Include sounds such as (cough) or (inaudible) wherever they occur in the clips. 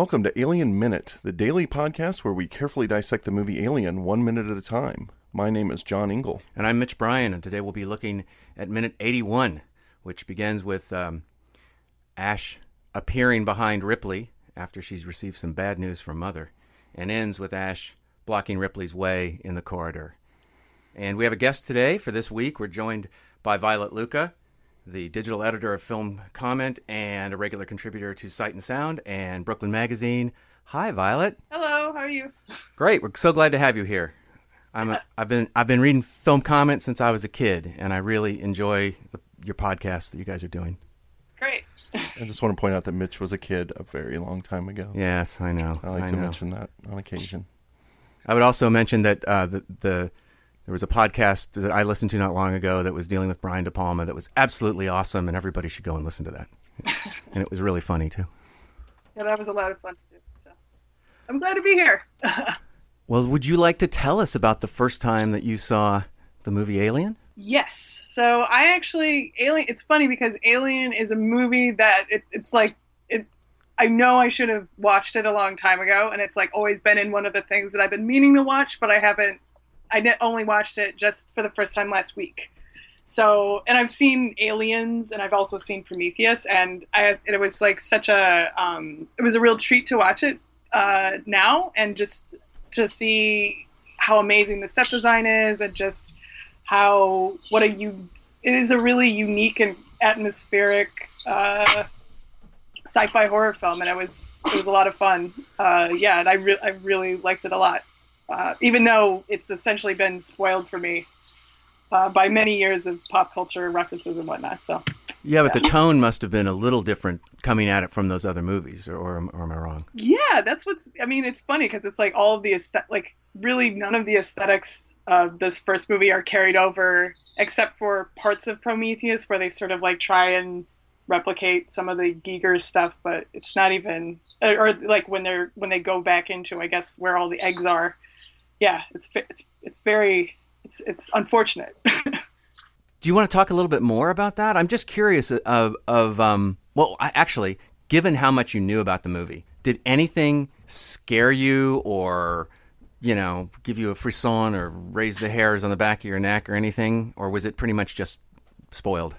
welcome to Alien Minute, the daily podcast where we carefully dissect the movie Alien one minute at a time. My name is John Ingle. And I'm Mitch Bryan, and today we'll be looking at minute 81, which begins with um, Ash appearing behind Ripley after she's received some bad news from Mother, and ends with Ash blocking Ripley's way in the corridor. And we have a guest today for this week. We're joined by Violet Lucca, the digital editor of Film Comment and a regular contributor to Sight and Sound and Brooklyn Magazine. Hi, Violet. Hello, how are you? Great. We're so glad to have you here. I'm a, I've been I've been reading Film Comment since I was a kid, and I really enjoy the, your podcast that you guys are doing. Great. I just want to point out that Mitch was a kid a very long time ago. Yes, I know. I like I to know. mention that on occasion. I would also mention that uh, the the there was a podcast that I listened to not long ago that was dealing with Brian De Palma that was absolutely awesome, and everybody should go and listen to that. (laughs) and it was really funny too. Yeah, that was a lot of fun to do. So. I'm glad to be here. (laughs) Well, would you like to tell us about the first time that you saw the movie Alien? yes. So I actually Alien. It's funny because Alien is a movie that it, it's like it. I know I should have watched it a long time ago, and it's like always been in one of the things that I've been meaning to watch, but I haven't. I only watched it just for the first time last week. So, and I've seen Aliens, and I've also seen Prometheus, and I it was like such a um, it was a real treat to watch it uh, now, and just to see how amazing the set design is, and just how what a you it is a really unique and atmospheric uh, sci-fi horror film, and it was it was a lot of fun. Uh, yeah, and I re- I really liked it a lot, uh, even though it's essentially been spoiled for me uh, by many years of pop culture references and whatnot. So Yeah, but the tone must have been a little different coming at it from those other movies, or, or, am- or am I wrong? yeah, that's what's. I mean, it's funny because it's like all of the aesthet- like really none of the aesthetics of this first movie are carried over, except for parts of Prometheus where they sort of like try and replicate some of the Giger stuff, but it's not even or, or like when they're when they go back into I guess where all the eggs are. Yeah, it's it's, it's very it's it's unfortunate. (laughs) Do you want to talk a little bit more about that? I'm just curious of of um. Well, I, actually, given how much you knew about the movie, did anything scare you or you know give you a frisson or raise the hairs on the back of your neck or anything, or was it pretty much just spoiled?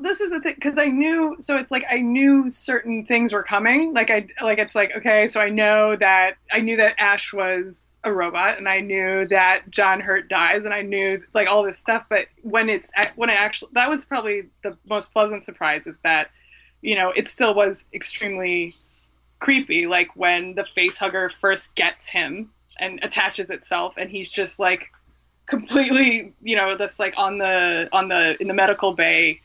This is the thing because I knew. So it's like I knew certain things were coming. Like I like it's like okay, so I know that I knew that Ash was a robot, and I knew that John Hurt dies, and I knew like all this stuff. But when it's when I actually that was probably the most pleasant surprise is that you know it still was extremely creepy. Like when the face hugger first gets him and attaches itself, and he's just like completely you know that's like on the on the in the medical bay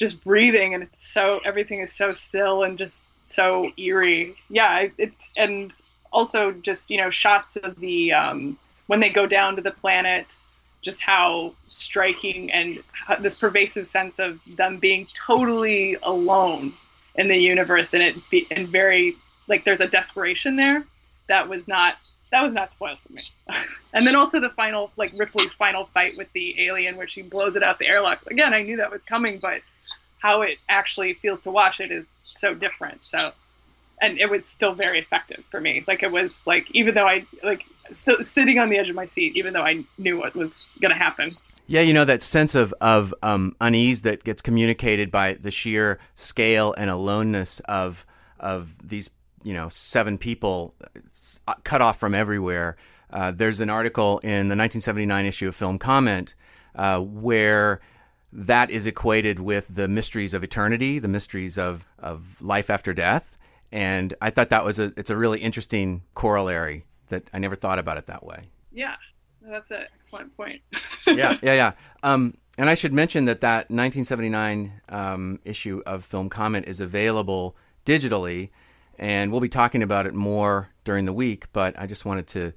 just breathing and it's so everything is so still and just so eerie. Yeah it's and also just you know shots of the um when they go down to the planet just how striking and this pervasive sense of them being totally alone in the universe and it be and very like there's a desperation there that was not that was not spoiled for me. (laughs) And then also the final like ripley's final fight with the alien where she blows it out the airlock. Again i knew that was coming but how it actually feels to watch it is so different. So and it was still very effective for me. Like it was like even though i like st- sitting on the edge of my seat even though i knew what was going to happen. Yeah, you know that sense of of um, unease that gets communicated by the sheer scale and aloneness of of these you know seven people uh, cut off from everywhere. Uh, there's an article in the 1979 issue of Film Comment uh, where that is equated with the mysteries of eternity, the mysteries of of life after death, and I thought that was a it's a really interesting corollary that I never thought about it that way. yeah that's an excellent point (laughs) yeah, yeah, yeah. (laughs) Um, and I should mention that that 1979 um, issue of Film Comment is available digitally, and we'll be talking about it more during the week. But I just wanted to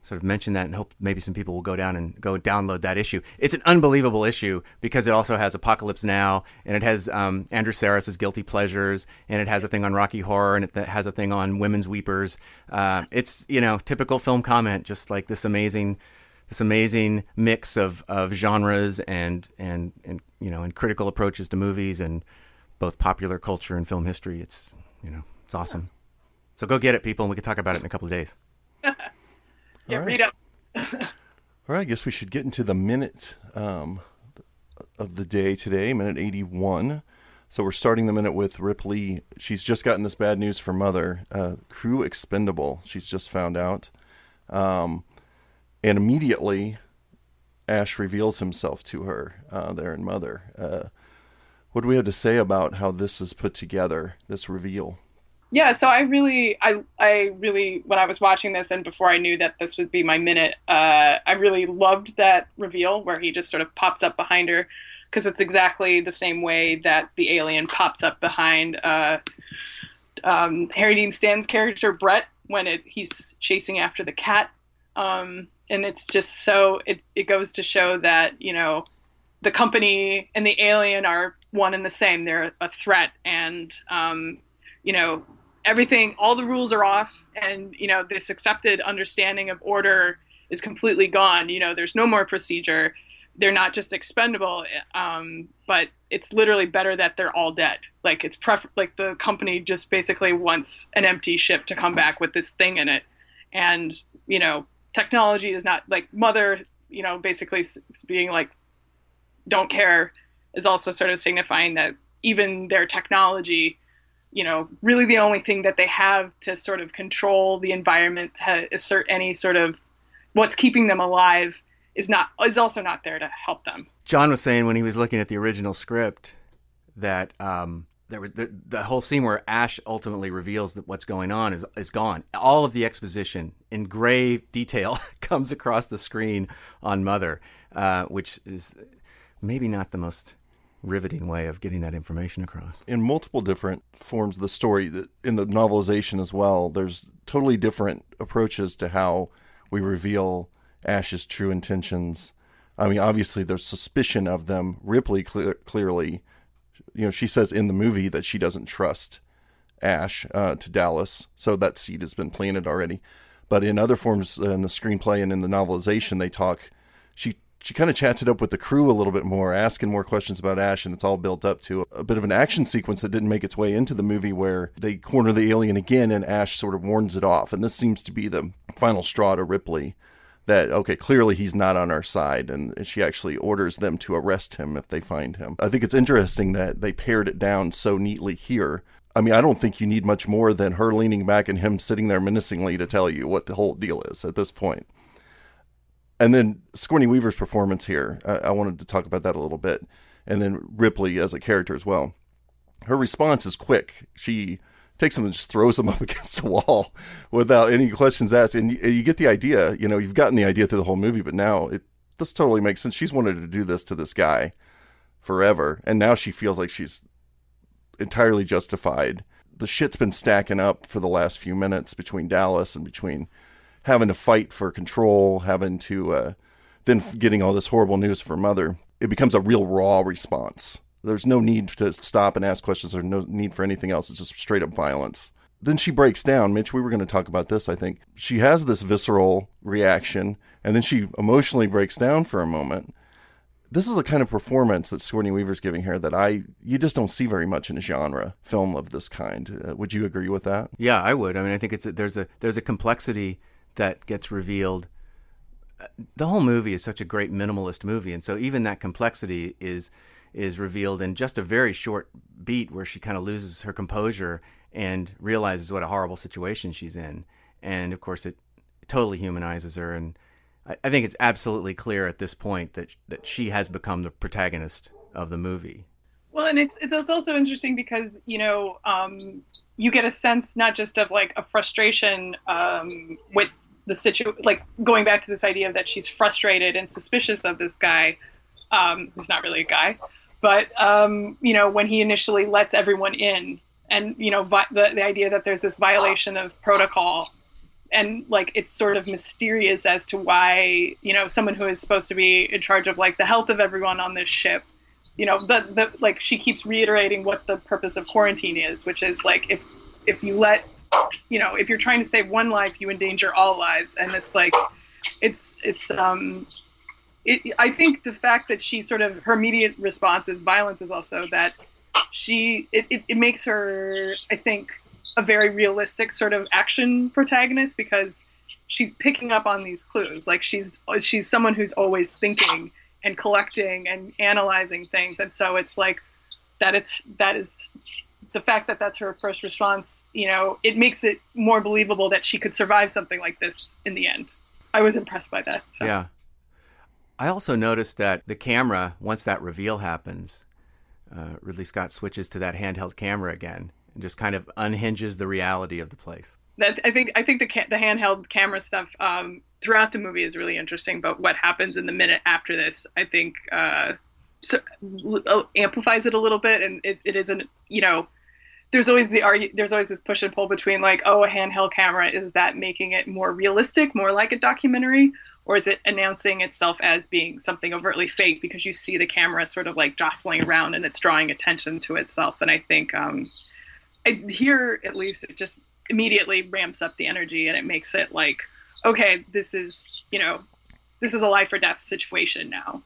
sort of mention that and hope maybe some people will go down and go download that issue. It's an unbelievable issue because it also has Apocalypse Now, and it has um, Andrew Sarris's Guilty Pleasures, and it has a thing on Rocky Horror, and it has a thing on Women's Weepers. Uh, it's you know typical film comment, just like this amazing this amazing mix of, of genres and, and and you know and critical approaches to movies and both popular culture and film history. It's you know it's awesome. So go get it, people, and we can talk about it in a couple of days. (laughs) yeah, All right. read up. (laughs) All right, I guess we should get into the minute um, of the day today, minute 81. So we're starting the minute with Ripley. She's just gotten this bad news for Mother. Uh, crew expendable, she's just found out. Um, and immediately, Ash reveals himself to her uh, there in Mother. Uh, what do we have to say about how this is put together, this reveal? Yeah, so I really, I, I really, when I was watching this and before I knew that this would be my minute, uh, I really loved that reveal where he just sort of pops up behind her, because it's exactly the same way that the alien pops up behind uh, um, Harry Dean Stan's character Brett when it, he's chasing after the cat, um, and it's just so it it goes to show that you know the company and the alien are one and the same. They're a threat, and um, you know everything all the rules are off and you know this accepted understanding of order is completely gone. You know there's no more procedure. They're not just expendable um, but it's literally better that they're all dead. Like it's pref- like the company just basically wants an empty ship to come back with this thing in it. And you know technology is not like mother you know basically being like don't care is also sort of signifying that even their technology you know, really the only thing that they have to sort of control the environment, to assert any sort of what's keeping them alive is not is also not there to help them. John was saying when he was looking at the original script that um, there was the, the whole scene where Ash ultimately reveals that what's going on is is gone. All of the exposition in grave detail (laughs) comes across the screen on Mother, uh, which is maybe not the most riveting way of getting that information across. In multiple different forms of the story, in the novelization as well, there's totally different approaches to how we reveal Ash's true intentions. I mean, obviously, there's suspicion of them. Ripley clear, clearly, you know, she says in the movie that she doesn't trust Ash uh, to Dallas, so that seed has been planted already. But in other forms, uh, in the screenplay and in the novelization, they talk. She she kind of chats it up with the crew a little bit more, asking more questions about Ash, and it's all built up to a, bit of an action sequence that didn't make its way into the movie where they corner the alien again and Ash sort of warns it off. And this seems to be the final straw to Ripley that, okay, clearly he's not on our side, and she actually orders them to arrest him if they find him. I think it's interesting that they pared it down so neatly here. I mean, I don't think you need much more than her leaning back and him sitting there menacingly to tell you what the whole deal is at this point. And then Sigourney Weaver's performance here, I, I wanted to talk about that a little bit. And then Ripley as a character as well. Her response is quick. She takes him and just throws him (laughs) up against the wall without any questions asked. And you, you, get the idea, you know, you've gotten the idea through the whole movie, but now it this totally makes sense. She's wanted to do this to this guy forever, and now she feels like she's entirely justified. The shit's been stacking up for the last few minutes between Dallas and between having to fight for control, having to uh, then getting all this horrible news for mother. It becomes a real raw response. There's no need to stop and ask questions or no need for anything else. It's just straight up violence. Then she breaks down. Mitch, we were going to talk about this, I think. She has this visceral reaction and then she emotionally breaks down for a moment. This is a kind of performance that Sigourney Weaver's giving here that I you just don't see very much in a genre film of this kind. Uh, would you agree with that? Yeah, I would. I mean, I think it's a, there's a there's a complexity that gets revealed. The whole movie is such a great minimalist movie, and so even that complexity is is revealed in just a very short beat where she kind of loses her composure and realizes what a horrible situation she's in. And of course, it totally humanizes her. And I, I think it's absolutely clear at this point that that she has become the protagonist of the movie. Well, and it's it's also interesting because you know um, you get a sense not just of like a frustration um, with the situ like going back to this idea that she's frustrated and suspicious of this guy um, who's not really a guy but um, you know when he initially lets everyone in and you know vi- the, the idea that there's this violation of protocol and like it's sort of mysterious as to why you know someone who is supposed to be in charge of like the health of everyone on this ship you know the, the like she keeps reiterating what the purpose of quarantine is which is like if if you let you know, if you're trying to save one life, you endanger all lives, and it's like, it's it's um, it, I think the fact that she sort of her immediate response is violence is also that she it, it, it makes her I think a very realistic sort of action protagonist because she's picking up on these clues. Like she's she's someone who's always thinking and collecting and analyzing things, and so it's like that. It's that is the fact that that's her first response. You know, it makes it more believable that she could survive something like this in the end. I was impressed by that. So. Yeah. I also noticed that the camera, once that reveal happens, uh, Ridley Scott switches to that handheld camera again and just kind of unhinges the reality of the place. That, I think I think the ca- the handheld camera stuff um, throughout the movie is really interesting. But what happens in the minute after this, I think, uh, so, uh, amplifies it a little bit, and it, it isn't. You know, there's always the argue, there's always this push and pull between like, oh, a handheld camera is that making it more realistic, more like a documentary, or is it announcing itself as being something overtly fake because you see the camera sort of like jostling around and it's drawing attention to itself? And I think um, I, here, at least, it just immediately ramps up the energy and it makes it like, okay, this is you know, this is a life or death situation now.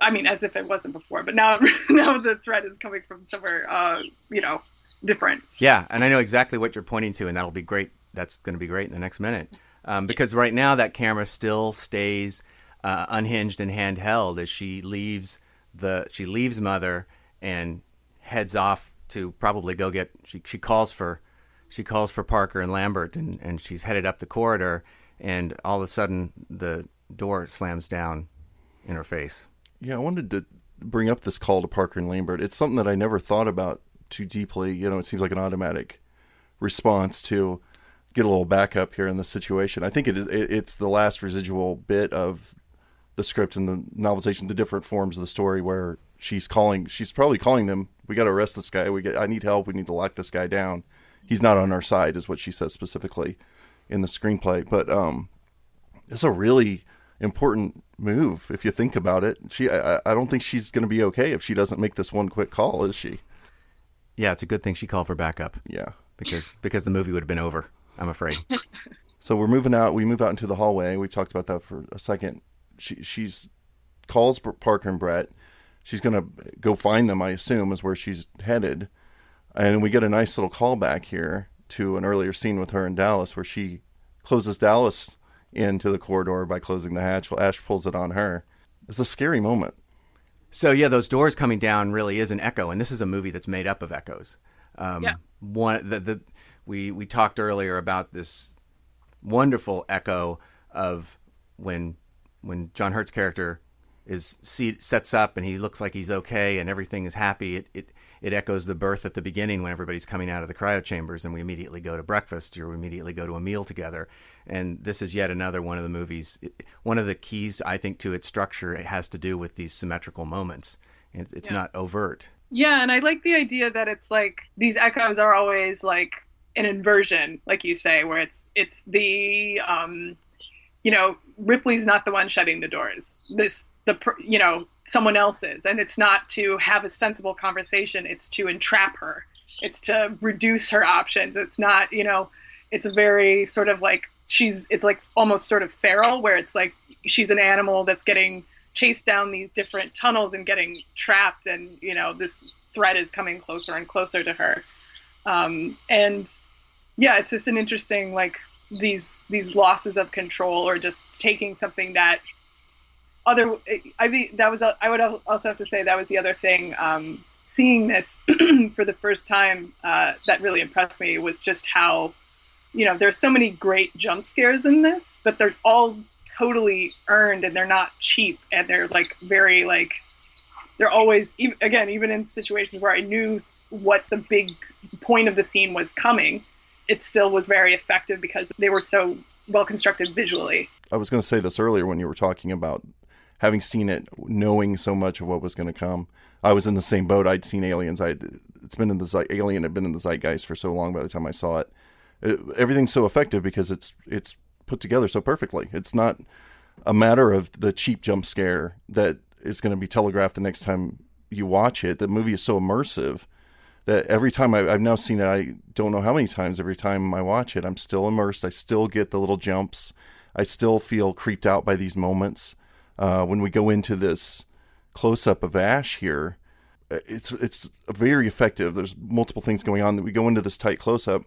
I mean, as if it wasn't before, but now (laughs) now the threat is coming from somewhere, uh, you know, different. Yeah, and I know exactly what you're pointing to, and that'll be great. That's going to be great in the next minute, um, because right now that camera still stays uh, unhinged and handheld as she leaves the she leaves mother and heads off to probably go get. She she calls for she calls for Parker and Lambert, and and she's headed up the corridor, and all of a sudden the door slams down in her face. Yeah, I wanted to bring up this call to Parker and Lambert. It's something that I never thought about too deeply. You know, it seems like an automatic response to get a little backup here in the situation. I think it is. It's the last residual bit of the script and the novelization, the different forms of the story where she's calling. She's probably calling them. We got to arrest this guy. We get. I need help. We need to lock this guy down. He's not on our side, is what she says specifically in the screenplay. But um, it's a really important move if you think about it. She, I, I don't think she's going to be okay if she doesn't make this one quick call, is she? Yeah, it's a good thing she called for backup. Yeah, because because the movie would have been over. I'm afraid. (laughs) so we're moving out. We move out into the hallway. We talked about that for a second. She she's calls Parker and Brett. She's gonna go find them. I assume is where she's headed, and we get a nice little callback here to an earlier scene with her in Dallas where she closes Dallas into the corridor by closing the hatch. Well, Ash pulls it on her. It's a scary moment. So yeah, those doors coming down really is an echo, and this is a movie that's made up of echoes. Um, yeah. One the, the we we talked earlier about this wonderful echo of when when John Hurt's character is sets up and he looks like he's okay and everything is happy. It, it it echoes the birth at the beginning when everybody's coming out of the cryo chambers and we immediately go to breakfast or we immediately go to a meal together. And this is yet another one of the movies. One of the keys, I think, to its structure it has to do with these symmetrical moments. And it's yeah. not overt. Yeah, and I like the idea that it's like these echoes are always like an inversion, like you say, where it's it's the um, you know Ripley's not the one shutting the doors. This the you know someone else's. And it's not to have a sensible conversation it's to entrap her. It's to reduce her options. It's not you know it's a very sort of like she's it's like almost sort of feral where it's like she's an animal that's getting chased down these different tunnels and getting trapped and you know this threat is coming closer and closer to her. Um, and yeah it's just an interesting like these these losses of control or just taking something that other i mean that was i would also have to say that was the other thing um, seeing this (clears throat) for the first time uh, that really impressed me was just how you know there's so many great jump scares in this but they're all totally earned and they're not cheap and they're like very like they're always again even in situations where i knew what the big point of the scene was coming it still was very effective because they were so well constructed visually. I was going to say this earlier when you were talking about having seen it, knowing so much of what was going to come. I was in the same boat. I'd seen Aliens. I it's been in the Alien had been in the zeitgeist for so long. By the time I saw it, it everything's so effective because it's it's put together so perfectly. It's not a matter of the cheap jump scare that is going to be telegraphed the next time you watch it. The movie is so immersive that every time I, have now seen it, I don't know how many times. Every time I watch it, I'm still immersed. I still get the little jumps. I still feel creeped out by these moments uh, when we go into this close up of Ash here, it's it's very effective. There's multiple things going on that we go into this tight close up.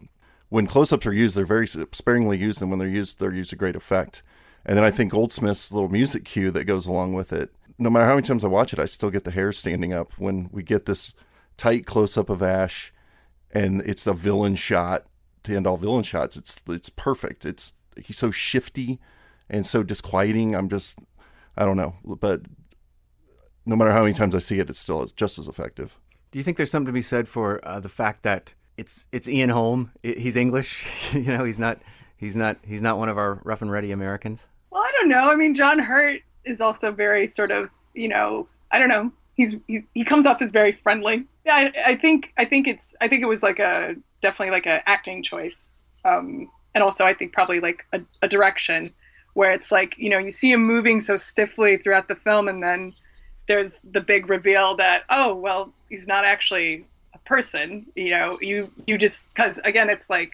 When close ups are used, they're very sparingly used, and when they're used, they're used to great effect. And then I think Goldsmith's little music cue that goes along with it. No matter how many times I watch it, I still get the hair standing up when we get this tight close up of Ash, and it's the villain shot to end all villain shots. It's it's perfect. It's he's so shifty and so disquieting. I'm just I don't know, but no matter how many times I see it, it's still just as effective. Do you think there's something to be said for uh, the fact that it's it's Ian Holm? He's English. (laughs) you know, he's not he's not he's not one of our rough and ready Americans. Well, I don't know. I mean, John Hurt is also very sort of you know I don't know. He's he, he comes off as very friendly. Yeah, I, I think I think it's I think it was like a definitely like a acting choice, um, and also I think probably like a, a direction where it's like you know you see him moving so stiffly throughout the film, and then there's the big reveal that oh well he's not actually a person. You know you you just because again it's like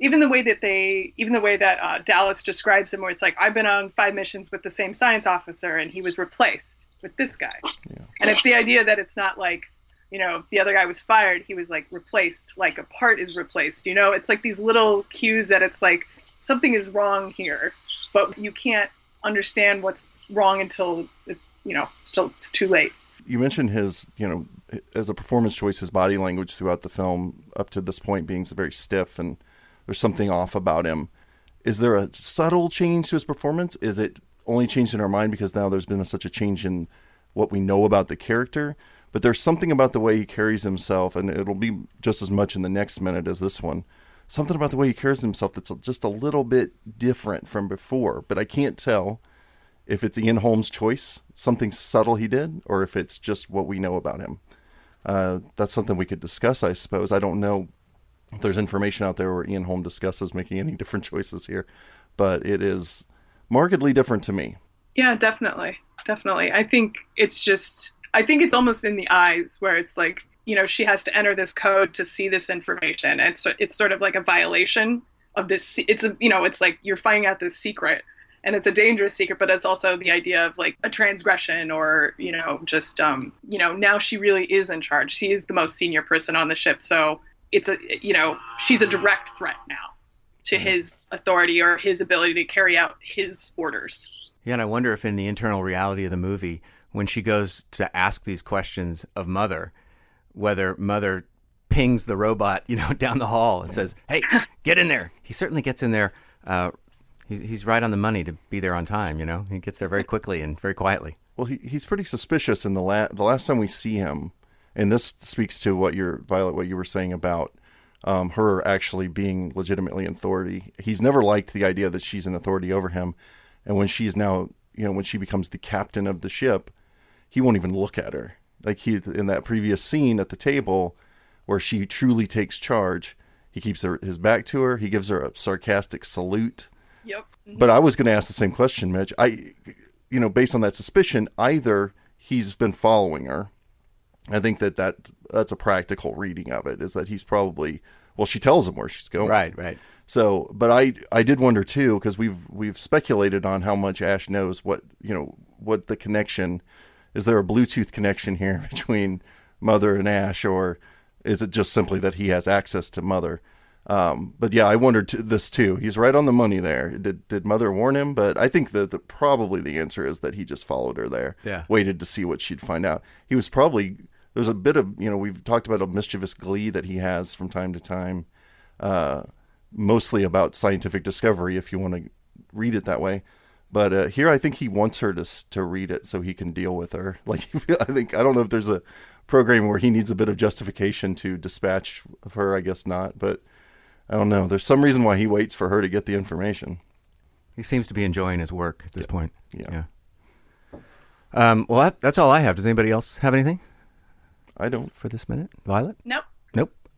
even the way that they even the way that uh, Dallas describes him, where it's like I've been on five missions with the same science officer, and he was replaced with this guy, yeah. and it's the idea that it's not like you know, the other guy was fired, he was like replaced, like a part is replaced. You know, it's like these little cues that it's like something is wrong here, but you can't understand what's wrong until it, you know, still it's too late. You mentioned his, you know, as a performance choice, his body language throughout the film up to this point being very stiff and there's something off about him. Is there a subtle change to his performance? Is it only changed in our mind because now there's been such a change in what we know about the character? But there's something about the way he carries himself, and it'll be just as much in the next minute as this one. Something about the way he carries himself that's just a little bit different from before. But I can't tell if it's Ian Holm's choice, something subtle he did, or if it's just what we know about him. Uh, that's something we could discuss, I suppose. I don't know if there's information out there where Ian Holm discusses making any (laughs) different choices here, but it is markedly different to me. Yeah, definitely. Definitely. I think it's just I think it's almost in the eyes where it's like, you know, she has to enter this code to see this information. It's it's sort of like a violation of this. It's a, you know, it's like you're finding out this secret, and it's a dangerous secret, but it's also the idea of like a transgression or you know, just um, you know, now she really is in charge. She is the most senior person on the ship, so it's a you know, she's a direct threat now to mm-hmm. his authority or his ability to carry out his orders. Yeah, and I wonder if in the internal reality of the movie when she goes to ask these questions of Mother, whether Mother pings the robot, you know, (laughs) down the hall and says, "Hey, get in there." He certainly gets in there. Uh, he's he's right on the money to be there on time. You know, he gets there very quickly and very quietly. Well, he, he's pretty suspicious in the la- the last time we see him, and this speaks to what you're Violet, what you were saying about um, her actually being legitimately in authority. He's never liked the idea that she's an authority over him, and when she's now, you know, when she becomes the captain of the ship, he won't even look at her. Like he in that previous scene at the table where she truly takes charge, he keeps her, his back to her. He gives her a sarcastic salute. Yep. Mm-hmm. But I was going to ask the same question, Mitch. I, you know, based on that suspicion, either he's been following her. I think that, that that's a practical reading of it. Is that he's probably well, she tells him where she's going. Right. Right. So, but I I did wonder too because we've we've speculated on how much Ash knows what you know what the connection is there a Bluetooth connection here (laughs) between Mother and Ash, or is it just simply that he has access to Mother? Um, but yeah, I wondered t- this too. He's right on the money there. Did did Mother warn him? But I think that the, probably the answer is that he just followed her there. Yeah, waited to see what she'd find out. He was probably there's a bit of you know we've talked about a mischievous glee that he has from time to time, uh, mostly about scientific discovery. If you want to read it that way, but uh, here, I think he wants her to to read it so he can deal with her. (laughs) Like, (laughs) I think I don't know if there's a program where he needs a bit of justification to dispatch of her. I guess not, but I don't know. There's some reason why he waits for her to get the information. He seems to be enjoying his work at this yeah. point. Yeah. yeah. Um, well, that, that's all I have. Does anybody else have anything? I don't for this minute. Violet? Nope.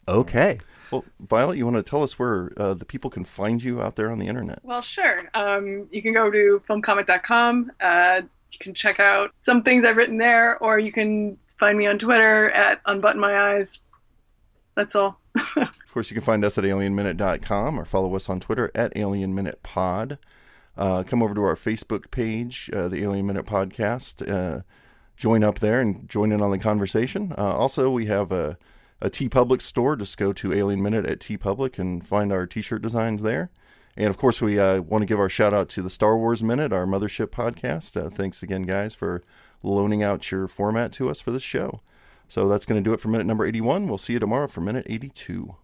Nope. Okay. Well, Violet, you want to tell us where uh, the people can find you out there on the internet? Well, sure. Um, you can go to filmcomment.com. Uh, you can check out some things I've written there, or you can find me on Twitter at unbutton my eyes. That's all. (laughs) of course, you can find us at alienminute.com or follow us on Twitter at alienminutepod. Uh, come over to our Facebook page, uh, the Alien Minute Podcast. Uh, join up there and join in on the conversation. Uh, also, we have a a TeePublic store. Just go to Alien Minute at TeePublic and find our T-shirt designs there. And of course, we uh, want to give our shout out to the Star Wars Minute, our mothership podcast. Uh, thanks again, guys, for loaning out your format to us for this show. So that's going to do it for minute number 81. We'll see you tomorrow for minute 82.